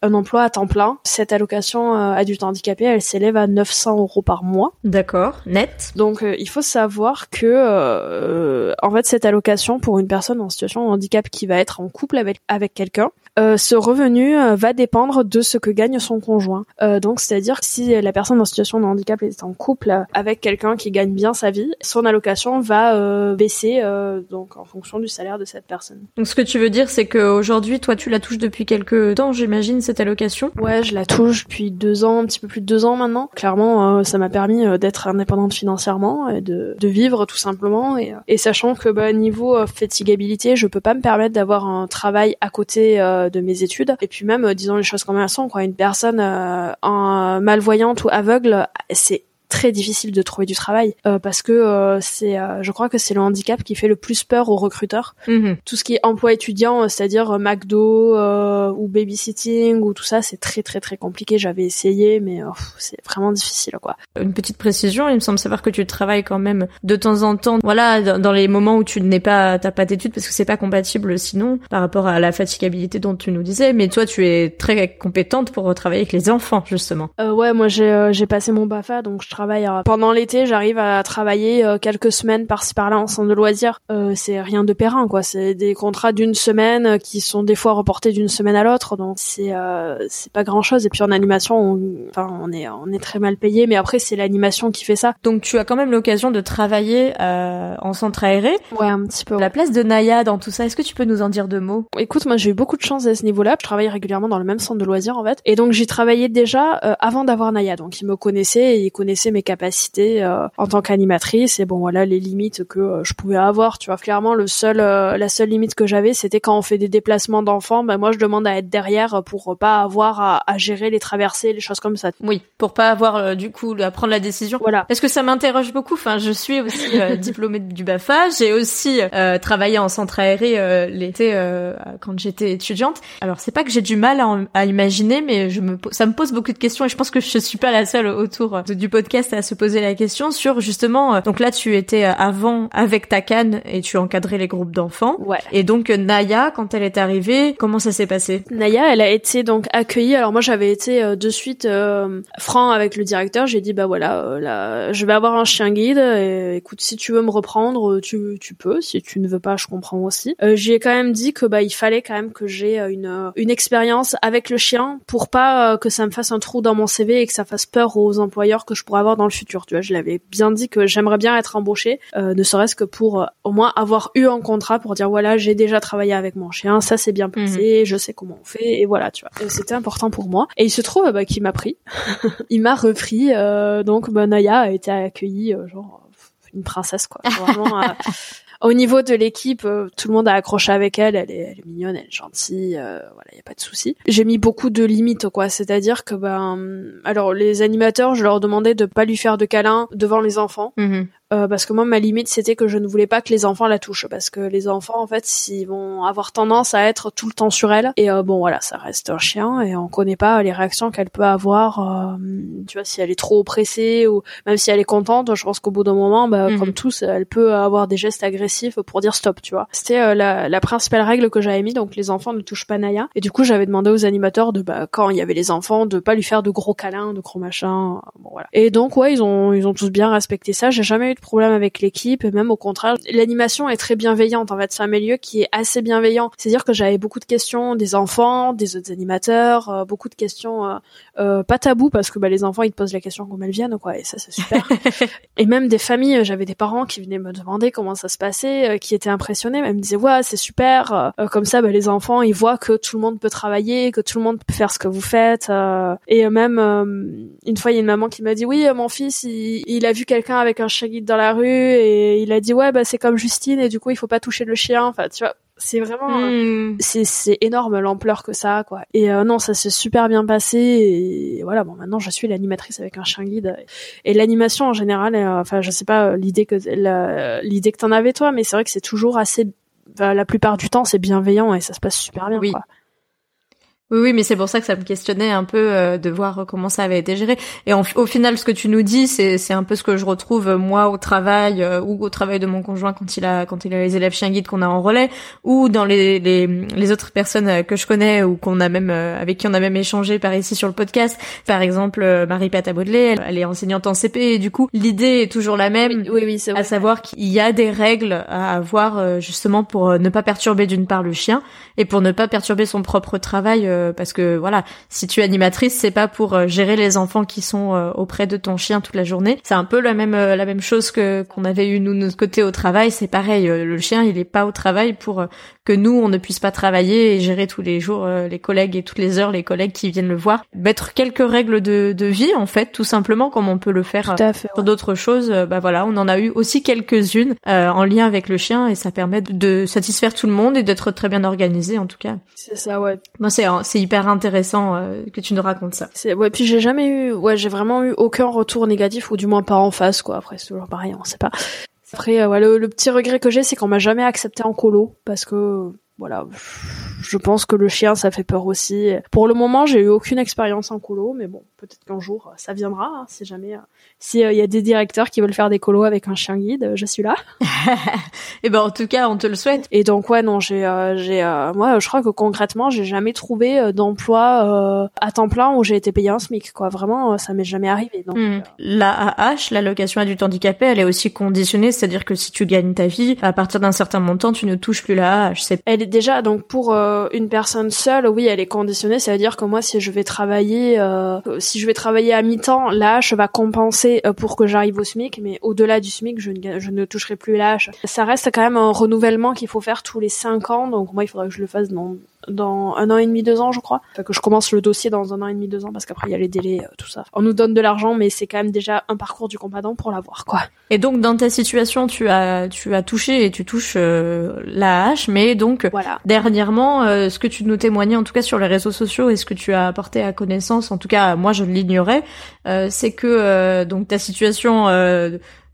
un emploi à temps plein. Cette allocation adulte handicapé, elle s'élève à 900 euros par mois. D'accord, net. Donc il faut savoir que en fait cette allocation pour une personne en situation de handicap qui va être en couple avec avec quelqu'un, ce revenu va dépendre de ce que gagne son conjoint. Euh, donc, c'est-à-dire que si la personne en situation de handicap est en couple avec quelqu'un qui gagne bien sa vie, son allocation va euh, baisser euh, donc en fonction du salaire de cette personne. Donc, ce que tu veux dire, c'est qu'aujourd'hui, toi, tu la touches depuis quelques temps, j'imagine, cette allocation? Ouais, je la touche depuis deux ans, un petit peu plus de deux ans maintenant. Clairement, ça m'a permis d'être indépendante financièrement et de, de vivre tout simplement. Et, et sachant que bah, niveau fatigabilité, je peux pas me permettre d'avoir un travail à côté de mes études. Et puis même disons les choses comme elles sont quoi. Une personne euh, malvoyante ou aveugle c'est très difficile de trouver du travail euh, parce que euh, c'est, euh, je crois que c'est le handicap qui fait le plus peur aux recruteurs. Mhm. Tout ce qui est emploi étudiant, c'est-à-dire McDo ou babysitting ou tout ça, c'est très très très compliqué. J'avais essayé, mais c'est vraiment difficile quoi. Une petite précision, il me semble savoir que tu travailles quand même de temps en temps. Voilà, dans les moments où tu n'es pas, t'as pas d'études parce que c'est pas compatible sinon par rapport à la fatigabilité dont tu nous disais. Mais toi, tu es très compétente pour travailler avec les enfants justement. ouais, moi j'ai j'ai passé mon Bafa, donc je travaille euh, pendant l'été, j'arrive à travailler euh, quelques semaines par-ci par-là en centre de loisirs. Euh, c'est rien de périn, quoi. C'est des contrats d'une semaine qui sont des fois reportés d'une semaine à l'autre, donc c'est c'est pas grand-chose. Et puis en animation, on, enfin, on est on est très mal payé, mais après c'est l'animation qui fait ça. Donc tu as quand même l'occasion de travailler en centre aéré. Ouais, un petit peu. La place de Naya dans tout ça, est-ce que tu peux nous en dire deux mots? Écoute, moi j'ai eu beaucoup de chance à ce niveau-là. Je travaille régulièrement dans le même centre de loisirs en fait, et donc j'y travaillais déjà avant d'avoir Naya. Donc ils me connaissaient et ils connaissaient mes capacités euh, en tant qu'animatrice. Et bon voilà les limites que euh, je pouvais avoir tu vois. Clairement le seul euh, la seule limite que j'avais c'était quand on fait des déplacements d'enfants ben moi je demande à être derrière pour pas avoir à, à, gérer les traversées les choses comme ça. Oui pour pas avoir du coup à prendre la décision. Voilà. Est-ce que ça m'interroge beaucoup? Enfin je suis aussi diplômée du Bafa j'ai aussi travaillé en centre aéré l'été quand j'étais étudiante. Alors c'est pas que j'ai du mal à, à, imaginer mais je me ça me pose beaucoup de questions et je pense que je suis pas la seule autour du podcast à se poser la question sur justement, euh, donc là tu étais euh, avant avec ta canne et tu encadrais les groupes d'enfants. Ouais. Et donc euh, Naya, quand elle est arrivée, comment ça s'est passé? Naya, elle a été donc accueillie. Alors moi j'avais été de suite franc avec le directeur. J'ai dit bah voilà, là, je vais avoir un chien guide. Et, écoute, si tu veux me reprendre, tu, tu peux. Si tu ne veux pas, je comprends aussi. Euh, J'ai quand même dit que bah il fallait quand même que j'ai une une expérience avec le chien pour pas que ça me fasse un trou dans mon CV et que ça fasse peur aux employeurs que je pourrais avoir dans le futur. Tu vois, je l'avais bien dit que j'aimerais bien être embauchée, euh, ne serait-ce que pour euh, au moins avoir eu un contrat pour dire voilà, j'ai déjà travaillé avec mon chien, ça s'est bien passé, mhm. je sais comment on fait et voilà, tu vois. C'était important pour moi. Et il se trouve bah, qu'il m'a pris, il m'a repris. Euh, donc bah, Naya a été accueillie genre une princesse quoi. Vraiment Au niveau de l'équipe, euh, tout le monde a accroché avec elle. Elle est, elle mignonne, elle est gentille. Euh, voilà, il y a pas de souci. J'ai mis beaucoup de limites, quoi. C'est-à-dire que ben, alors les animateurs, je leur demandais de pas lui faire de câlins devant les enfants. Mm-hmm. Euh, parce que moi ma limite c'était que je ne voulais pas que les enfants la touchent. Parce que les enfants en fait ils vont avoir tendance à être tout le temps sur elle et euh, bon voilà ça reste un chien et on connaît pas les réactions qu'elle peut avoir euh, tu vois si elle est trop oppressée ou même si elle est contente je pense qu'au bout d'un moment bah, mhm. comme tous elle peut avoir des gestes agressifs pour dire stop tu vois. C'était la, la, principale règle que j'avais mis donc les enfants ne touchent pas Naya. Et du coup j'avais demandé aux animateurs de bah, quand il y avait les enfants de pas lui faire de gros câlins de gros machins bon voilà. Et donc ouais ils ont ils ont tous bien respecté ça. J'ai jamais eu de problème avec l'équipe, même au contraire, l'animation est très bienveillante. En fait, c'est un milieu qui est assez bienveillant. C'est-à-dire que j'avais beaucoup de questions des enfants, des autres animateurs, euh, beaucoup de questions euh, euh, pas tabou parce que bah, les enfants ils te posent la question comme elles viennent quoi, et ça c'est super. et même des familles, j'avais des parents qui venaient me demander comment ça se passait, qui étaient impressionnés, même me disaient ouais c'est super, comme ça bah, les enfants ils voient que tout le monde peut travailler, que tout le monde peut faire ce que vous faites. et même une fois il y a une maman qui m'a dit oui mon fils il, il a vu quelqu'un avec un chien dans la rue et il a dit ouais bah c'est comme Justine et du coup il faut pas toucher le chien enfin tu vois c'est vraiment hmm. c'est c'est énorme l'ampleur que ça a quoi et euh, non ça s'est super bien passé et voilà bon maintenant je suis l'animatrice avec un chien guide et l'animation en général euh, enfin je sais pas l'idée que l'idée que t'en avais toi mais c'est vrai que c'est toujours assez la plupart du temps c'est bienveillant et ça se passe super bien quoi. Oui, oui, mais c'est pour ça que ça me questionnait un peu euh, de voir comment ça avait été géré. Et au final, ce que tu nous dis, c'est c'est un peu ce que je retrouve euh, moi au travail euh, ou au travail de mon conjoint quand il a quand il a les élèves chiens guides qu'on a en relais ou dans les, les les autres personnes que je connais ou qu'on a même avec qui on a même échangé par ici sur le podcast. Par exemple, Marie Pata Baudelet, elle, est enseignante en CP et du coup l'idée est toujours la même, oui, oui, à savoir qu'il y a des règles à avoir justement pour ne pas perturber d'une part le chien et pour ne pas perturber son propre travail euh, parce que voilà, si tu es animatrice, c'est pas pour euh, gérer les enfants qui sont euh, auprès de ton chien toute la journée. C'est un peu la même la même chose que qu'on avait eu nous de notre côté au travail. C'est pareil, le chien il est pas au travail pour que nous on ne puisse pas travailler et gérer tous les jours les collègues et toutes les heures les collègues qui viennent le voir. Mettre quelques règles de, de vie en fait, tout simplement comme on peut le faire sur d'autres choses. bah voilà, on en a eu aussi quelques-unes en lien avec le chien et ça permet de satisfaire tout le monde et d'être très bien organisé en tout cas. C'est ça ouais. Moi c'est c'est hyper intéressant euh, que tu nous racontes ça. C'est ouais, puis j'ai jamais eu ouais, j'ai vraiment eu aucun retour négatif ou du moins pas en face quoi. Après c'est toujours pareil, on sait pas. Après euh, ouais, le, petit regret que j'ai c'est qu'on m'a jamais accepté en colo parce que voilà, je pense que le chien ça fait peur aussi. Pour le moment, j'ai eu aucune expérience en colo, mais bon, peut-être qu'un jour ça viendra hein, si jamais si il euh, y a des directeurs qui veulent faire des colos avec un chien guide, je suis là. et eh ben en tout cas, on te le souhaite. Et donc ouais, non, j'ai euh, j'ai euh, moi je crois que concrètement, j'ai jamais trouvé d'emploi à temps plein où j'ai été payé un SMIC quoi. Vraiment, ça m'est jamais arrivé. Donc hmm. la AH, l'allocation adulte handicapé, elle est aussi conditionnée, c'est-à-dire que si tu gagnes ta vie, à partir d'un certain montant, tu ne touches plus la AH. Elle est déjà donc pour une personne seule, oui, elle est conditionnée, ça veut dire que moi si je vais travailler si je vais travailler à mi-temps, la H va compenser euh, pour que j'arrive au SMIC, mais au-delà du SMIC, je ne, je ne toucherai plus l'âge. Ça reste quand même un renouvellement qu'il faut faire tous les cinq ans, donc moi il faudrait que je le fasse dans dans un an et demi, deux ans, je crois. que je commence le dossier dans un an et demi, deux ans, parce qu'après il y a les délais, euh, tout ça. On nous donne de l'argent, mais c'est quand même déjà un parcours du combattant pour l'avoir, quoi. Et donc dans ta situation, tu as tu as touché et tu touches euh, la hache, mais donc voilà. dernièrement, ce que tu nous témoignais, en tout cas sur les réseaux sociaux, et ce que tu as apporté à connaissance, en tout cas moi je l'ignorais, c'est que donc ta situation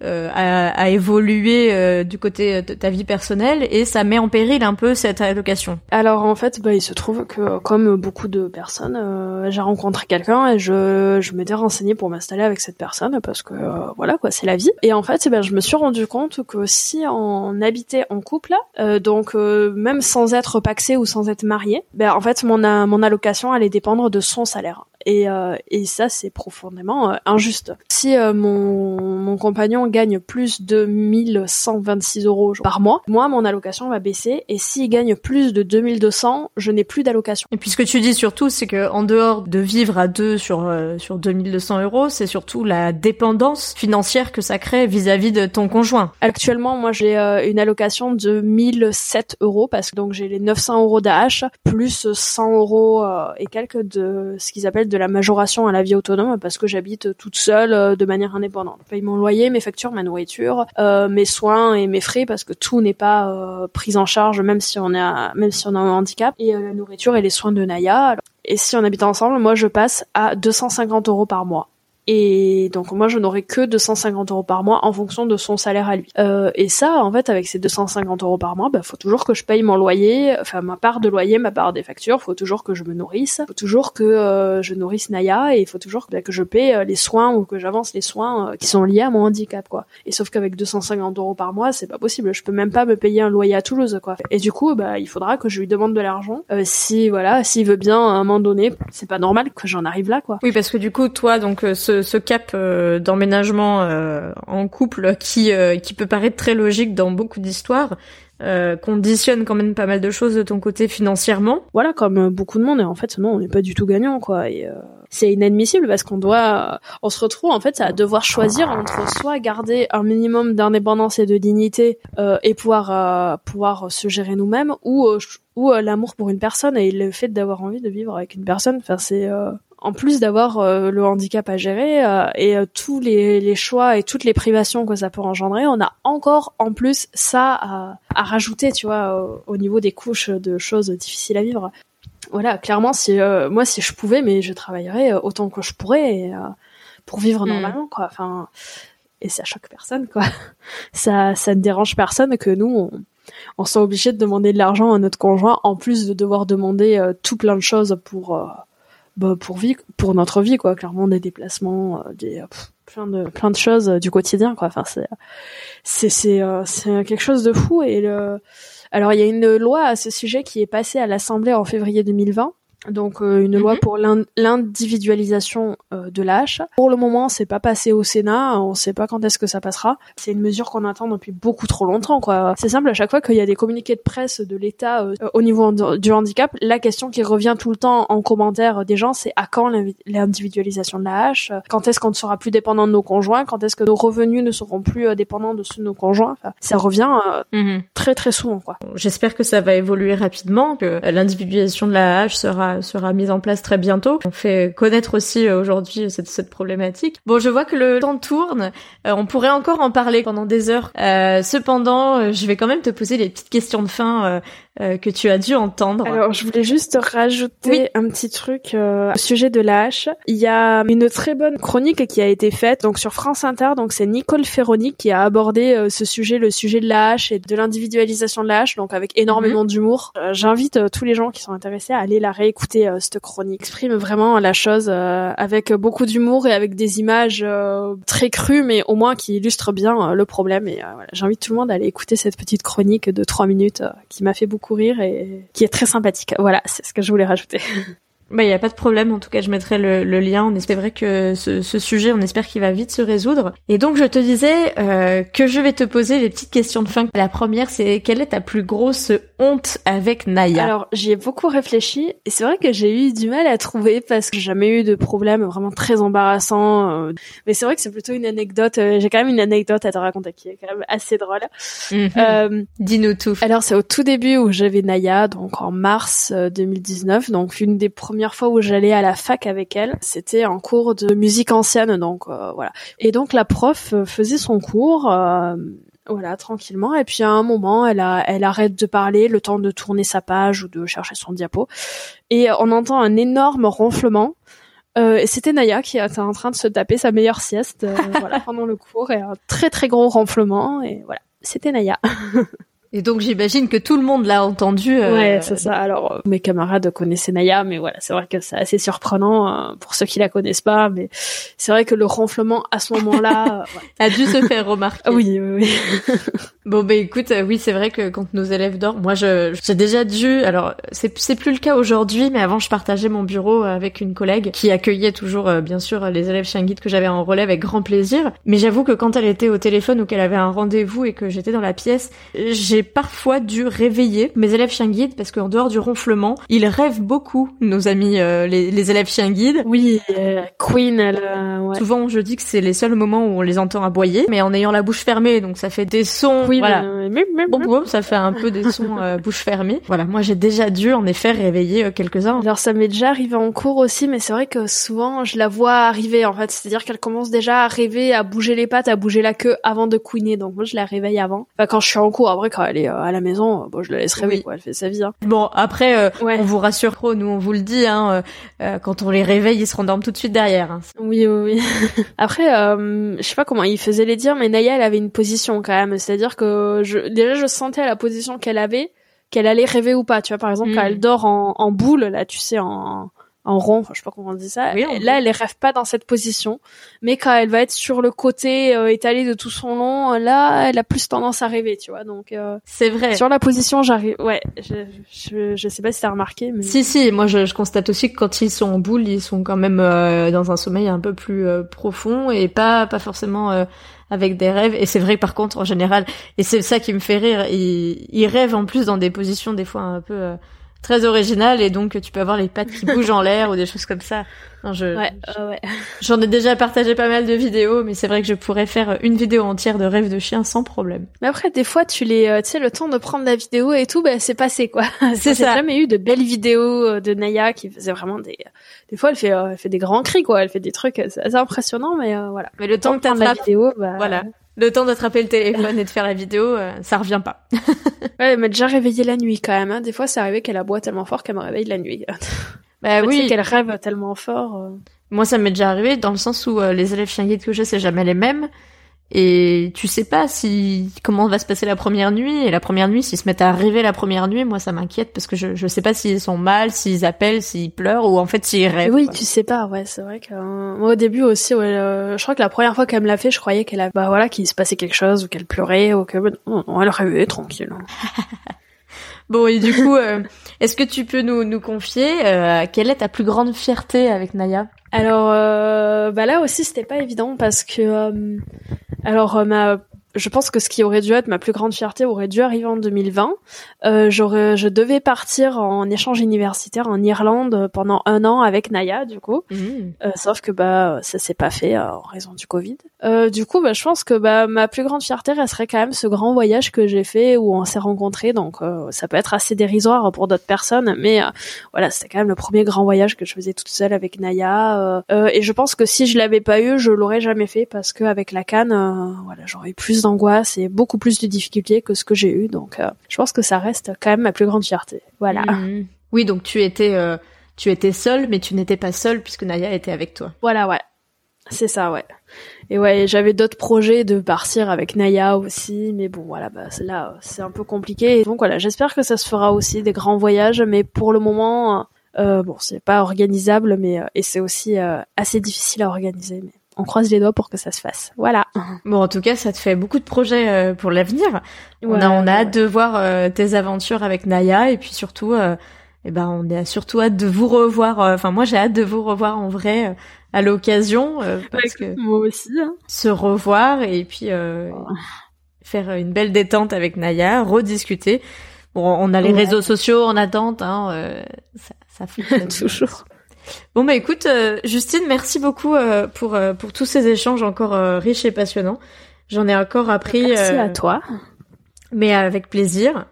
euh, euh, a, évolué euh, du côté de ta vie personnelle et ça met en péril un peu cette allocation. Alors en fait, bah, il se trouve que comme beaucoup de personnes, j'ai rencontré quelqu'un et je, je m'étais renseignée pour m'installer avec cette personne parce que voilà quoi, c'est la vie. Et en fait, eh ben, je me suis rendu compte que si on habitait en couple, donc même sans être paxé ou sans être marié, ben en fait mon mon allocation allait dépendre de son salaire. Et, euh, et ça, c'est profondément euh, injuste. Si euh, mon, mon compagnon gagne plus de 1126 euros par mois, moi, mon allocation va baisser. Et s'il gagne plus de 2200, je n'ai plus d'allocation. Et puis ce que tu dis surtout, c'est que en dehors de vivre à deux sur sur 2200 euros, c'est surtout la dépendance financière que ça crée vis-à-vis de ton conjoint. Actuellement, moi, j'ai une allocation de 1007 euros parce que donc j'ai les 900 euros d'AH plus 100 euros et quelques de ce qu'ils appellent de la majoration à la vie autonome parce que j'habite toute seule de manière indépendante. Je paye mon loyer, mes factures, ma nourriture, mes soins et mes frais parce que tout n'est pas pris en charge même si on a un handicap et la nourriture et les soins de Naya. Et si on habite ensemble, moi je passe à 250 euros par mois. Et donc moi je n'aurai que 250 euros par mois en fonction de son salaire à lui. Euh, et ça en fait avec ces 250 euros par mois, bah faut toujours que je paye mon loyer, enfin ma part de loyer, ma part des factures, faut toujours que je me nourrisse, faut toujours que euh, je nourrisse Naya et il faut toujours bah, que je paye euh, les soins ou que j'avance les soins qui sont liés à mon handicap quoi. Et sauf qu'avec 250 euros par mois c'est pas possible, je peux même pas me payer un loyer à Toulouse quoi. Et du coup bah il faudra que je lui demande de l'argent si voilà s'il veut bien à un moment donné, c'est pas normal que j'en arrive là quoi. Oui parce que du coup toi donc ce ce, cap euh, d'emménagement euh, en couple qui euh, qui peut paraître très logique dans beaucoup d'histoires conditionne quand même pas mal de choses de ton côté financièrement. Voilà, comme beaucoup de monde, et en fait, non, on n'est pas du tout gagnant, quoi. Et c'est inadmissible parce qu'on doit, on se retrouve en fait à devoir choisir entre soit garder un minimum d'indépendance et de dignité et pouvoir pouvoir se gérer nous-mêmes, ou ou l'amour pour une personne et le fait d'avoir envie de vivre avec une personne. Enfin, c'est en plus d'avoir euh, le handicap à gérer euh, et euh, tous les, choix et toutes les privations que ça peut engendrer, on a encore en plus ça à, rajouter, tu vois, au, niveau des couches de choses difficiles à vivre. Voilà, clairement, si moi si je pouvais, mais je travaillerais autant que je pourrais pour vivre hmm. normalement, quoi. Enfin, et ça choque personne, quoi. Ça, ça ne dérange personne que nous, on, on soit obligé de demander de l'argent à notre conjoint en plus de devoir demander tout plein de choses pour bah, pour vie, pour notre vie, quoi. Clairement, des déplacements, euh, des plein de plein de choses euh, du quotidien, quoi. Enfin, c'est c'est c'est euh, c'est quelque chose de fou. Et le, alors, il y a une loi à ce sujet qui est passée à l'Assemblée en février 2020 donc euh, une loi mhm. pour l'individualisation euh, de l'âge. Pour le moment, c'est pas passé au Sénat, on sait pas quand est-ce que ça passera. C'est une mesure qu'on attend depuis beaucoup trop longtemps quoi. C'est simple à chaque fois qu'il y a des communiqués de presse de l'État euh, au niveau du handicap, la question qui revient tout le temps en commentaire des gens, c'est à quand l'individualisation de la hache? Quand est-ce qu'on ne sera plus dépendant de nos conjoints? Quand est-ce que nos revenus ne seront plus dépendants de ceux de nos conjoints? Ça revient mhm. très très souvent quoi. J'espère que ça va évoluer rapidement, que l'individualisation de la hache sera mise en place très bientôt. On fait connaître aussi euh, aujourd'hui cette, cette problématique. Bon, je vois que le temps tourne. Euh, on pourrait encore en parler pendant des heures. Euh, cependant, je vais quand même te poser les petites questions de fin euh, que tu as dû entendre. Alors, je voulais juste rajouter un petit truc euh, au sujet de la hache. Il y a une très bonne chronique qui a été faite donc sur France Inter. Donc, c'est Nicole Ferroni qui a abordé euh, ce sujet, le sujet de la hache et de l'individualisation de la hache, donc avec énormément mhm. d'humour. J'invite tous les gens qui sont intéressés à aller la réécouter cette chronique. Exprime vraiment la chose avec beaucoup d'humour et avec des images très crues, mais au moins qui illustrent bien le problème. Et voilà, j'invite tout le monde à aller écouter cette petite chronique de trois minutes qui m'a fait beaucoup courir et qui est très sympathique. Voilà, c'est ce que je voulais rajouter. Bah, il y a pas de problème. En tout cas, je mettrai le, le lien. On espère vrai que ce, ce, sujet, on espère qu'il va vite se résoudre. Et donc, je te disais euh, que je vais te poser les petites questions de fin. La première, c'est quelle est ta plus grosse honte avec Naya? Alors, j'y ai beaucoup réfléchi et c'est vrai que j'ai eu du mal à trouver parce que j'ai jamais eu de problème vraiment très embarrassant. Euh. mais c'est vrai que c'est plutôt une anecdote. Euh, j'ai quand même une anecdote à te raconter qui est quand même assez drôle. Mhm. Euh, Dis-nous tout. Alors, c'est au tout début où j'avais Naya, donc en mars 2019, donc une des premières première fois où j'allais à la fac avec elle, c'était en cours de musique ancienne, donc euh, voilà. Et donc la prof euh, faisait son cours. Euh, voilà, tranquillement. Et puis à un moment, elle, a, elle arrête de parler, le temps de tourner sa page ou de chercher son diapo. Et on entend un énorme ronflement. Euh, c'était Naya qui était en train de se taper sa meilleure sieste voilà, pendant le cours et un très très gros ronflement. Et voilà, c'était Naya. Et donc j'imagine que tout le monde l'a entendu. Euh, ouais, c'est ça. Alors euh, mes camarades connaissaient Naya, mais voilà, c'est vrai que c'est assez surprenant euh, pour ceux qui la connaissent pas. Mais c'est vrai que le ronflement à ce moment-là a dû se faire remarquer. oui, oui. oui. bon ben écoute, oui c'est vrai que quand nos élèves dorment, moi je j'ai déjà dû. Alors c'est c'est plus le cas aujourd'hui, mais avant je partageais mon bureau avec une collègue qui accueillait toujours bien sûr les élèves chien que j'avais en relais avec grand plaisir. Mais j'avoue que quand elle était au téléphone ou qu'elle avait un rendez-vous et que j'étais dans la pièce, j'ai parfois dû réveiller mes élèves chiens guides parce qu'en dehors du ronflement, ils rêvent beaucoup, nos amis euh, les, élèves chiens guides. Oui, euh, Queen, elle. Euh, Souvent, je dis que c'est les seuls moments où on les entend aboyer, mais en ayant la bouche fermée, donc ça fait des sons. Queen, voilà. bon, ça fait un peu des sons bouche fermée. Voilà, moi j'ai déjà dû en effet réveiller quelques-uns. Alors ça m'est déjà arrivé en cours aussi, mais c'est vrai que souvent je la vois arriver en fait, c'est-à-dire qu'elle commence déjà à rêver, à bouger les pattes, à bouger la queue avant de queener. Donc moi je la réveille avant. Enfin quand je suis en cours, après quand elle est à la maison, bon je la laisse rêver quoi, elle fait sa vie. Hein. Bon après, on vous rassure, nous on vous le dit, hein, quand on les réveille, ils se rendorment tout de suite derrière. Hein. Oui, oui, oui. Après, euh, je sais pas comment il faisait les dire, mais Naya, elle avait une position quand même. C'est-à-dire que je, déjà, je sentais à la position qu'elle avait qu'elle allait rêver ou pas. Tu vois, par exemple, quand mm. elle dort en, en boule, là, tu sais, en, en rond, je sais pas comment on dit ça. là, elle rêve pas dans cette position, mais quand elle va être sur le côté euh, étalé de tout son long, là, elle a plus tendance à rêver, tu vois. Donc euh, c'est vrai. Sur la position, j'arrive. Ouais, je, je, je sais pas si t'as remarqué, mais si si, moi je, je, constate aussi que quand ils sont en boule, ils sont quand même euh, dans un sommeil un peu plus profond et pas pas forcément avec des rêves. Et c'est vrai que par contre, en général, et c'est ça qui me fait rire, ils, ils rêvent en plus dans des positions des fois un peu très original et donc tu peux avoir les pattes qui bougent en l'air ou des choses comme ça. je, ouais, ouais. J'en ai déjà partagé pas mal de vidéos, mais c'est vrai que je pourrais faire une vidéo entière de rêves de chien sans problème. Mais après, des fois, tu les, euh, tu sais, le temps de prendre la vidéo et tout, ben c'est passé quoi. C'est ça. J'ai jamais eu de belles vidéos euh, de Naya qui faisait vraiment des, des fois, elle fait, euh, elle fait des grands cris quoi. Elle fait des trucs assez impressionnants, mais voilà. Mais le temps que t'as la vidéo, bah, voilà le temps d'attraper le téléphone et de faire la vidéo, euh, ça revient pas. ouais, elle m'a déjà réveillé la nuit quand même. Hein. Des fois, c'est arrivé qu'elle aboie tellement fort qu'elle me réveille la nuit. bah oui. Qu'elle rêve tellement fort. Euh. Moi, ça m'est déjà arrivé dans le sens où euh, les élèves chiens guides que j'ai, c'est jamais les mêmes et tu sais pas si comment va se passer la première nuit. Et la première nuit s'ils se mettent à rêver la première nuit moi ça m'inquiète parce que je je sais pas s'ils sont mal s'ils appellent s'ils pleurent ou en fait s'ils rêvent oui tu sais pas. Ouais c'est vrai que euh, moi au début aussi ouais euh, je crois que la première fois qu'elle me l'a fait je croyais qu'elle a bah voilà qu'il se passait quelque chose ou qu'elle pleurait ou que non, non elle rêvait tranquille bon et du coup euh, est-ce que tu peux nous nous confier quelle est ta plus grande fierté avec Naya? Alors bah là aussi c'était pas évident parce que alors, euh, ma je pense que ce qui aurait dû être ma plus grande fierté aurait dû arriver en 2020. Euh, j'aurais, je devais partir en échange universitaire en Irlande pendant un an avec Naya, du coup. Mmh. Euh, sauf que bah ça s'est pas fait euh, en raison du Covid. Euh, du coup, bah, je pense que bah ma plus grande fierté resterait quand même ce grand voyage que j'ai fait où on s'est rencontrés. Donc euh, ça peut être assez dérisoire pour d'autres personnes, mais voilà, c'était quand même le premier grand voyage que je faisais toute seule avec Naya. et je pense que si je l'avais pas eu, je l'aurais jamais fait parce qu'avec la canne, voilà, j'aurais eu plus d'angoisse et beaucoup plus de difficultés que ce que j'ai eu. Donc, euh, je pense que ça reste quand même ma plus grande fierté. Voilà. Mhm. Oui, donc tu étais, euh, tu étais seule, mais tu n'étais pas seule puisque Naya était avec toi. Voilà, ouais. C'est ça, ouais. Et ouais, j'avais d'autres projets de partir avec Naya aussi, mais bon, voilà, bah, là, c'est un peu compliqué. donc voilà, j'espère que ça se fera aussi des grands voyages, mais pour le moment, euh, bon, c'est pas organisable, mais et c'est aussi assez difficile à organiser. Mais on croise les doigts pour que ça se fasse. Voilà. Bon, en tout cas, ça te fait beaucoup de projets euh, pour l'avenir. on a, on a hâte de voir euh, tes aventures avec Naya et puis surtout, euh, eh ben, on a surtout hâte de vous revoir. Enfin, moi, j'ai hâte de vous revoir en vrai à l'occasion parce que moi aussi. Hein. Se revoir et puis faire une belle détente avec Naya, rediscuter. Bon, on a les réseaux sociaux en attente, hein, ça, ça fonctionne toujours. Bon bah écoute, euh, Justine, merci beaucoup euh, pour euh, pour tous ces échanges encore riches et passionnants. J'en ai encore appris. Merci à toi. Mais avec plaisir.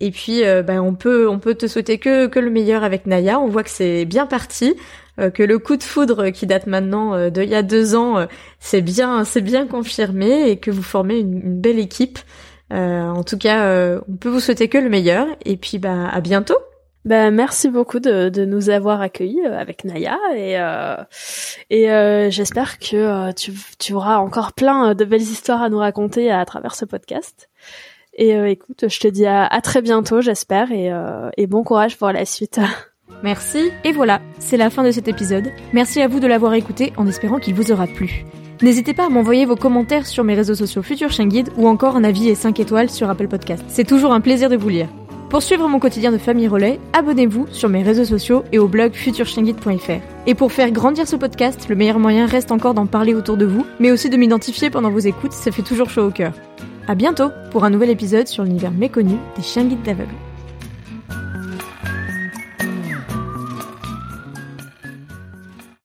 Et puis, bah, on peut on peut te souhaiter que que le meilleur avec Naya. On voit que c'est bien parti, que le coup de foudre qui date maintenant de il y a deux ans, c'est bien c'est bien confirmé et que vous formez une, une belle équipe. en tout cas, on peut vous souhaiter que le meilleur. Et puis, bah à bientôt. Ben, merci beaucoup de, nous avoir accueillis euh, avec Naya et, euh, et euh, j'espère que euh, tu, tu auras encore plein de belles histoires à nous raconter à, travers ce podcast. Et écoute, je te dis à, à très bientôt, j'espère, et, et bon courage pour la suite. Merci. Et voilà, c'est la fin de cet épisode. Merci à vous de l'avoir écouté en espérant qu'il vous aura plu. N'hésitez pas à m'envoyer vos commentaires sur mes réseaux sociaux Futur Chien Guide ou encore un avis et 5 étoiles sur Apple Podcast. C'est toujours un plaisir de vous lire. Pour suivre mon quotidien de famille relais, abonnez-vous sur mes réseaux sociaux et au blog futurchienguide.fr. Et pour faire grandir ce podcast, le meilleur moyen reste encore d'en parler autour de vous, mais aussi de m'identifier pendant vos écoutes, ça fait toujours chaud au cœur. À bientôt pour un nouvel épisode sur l'univers méconnu des chiens guides d'aveugles.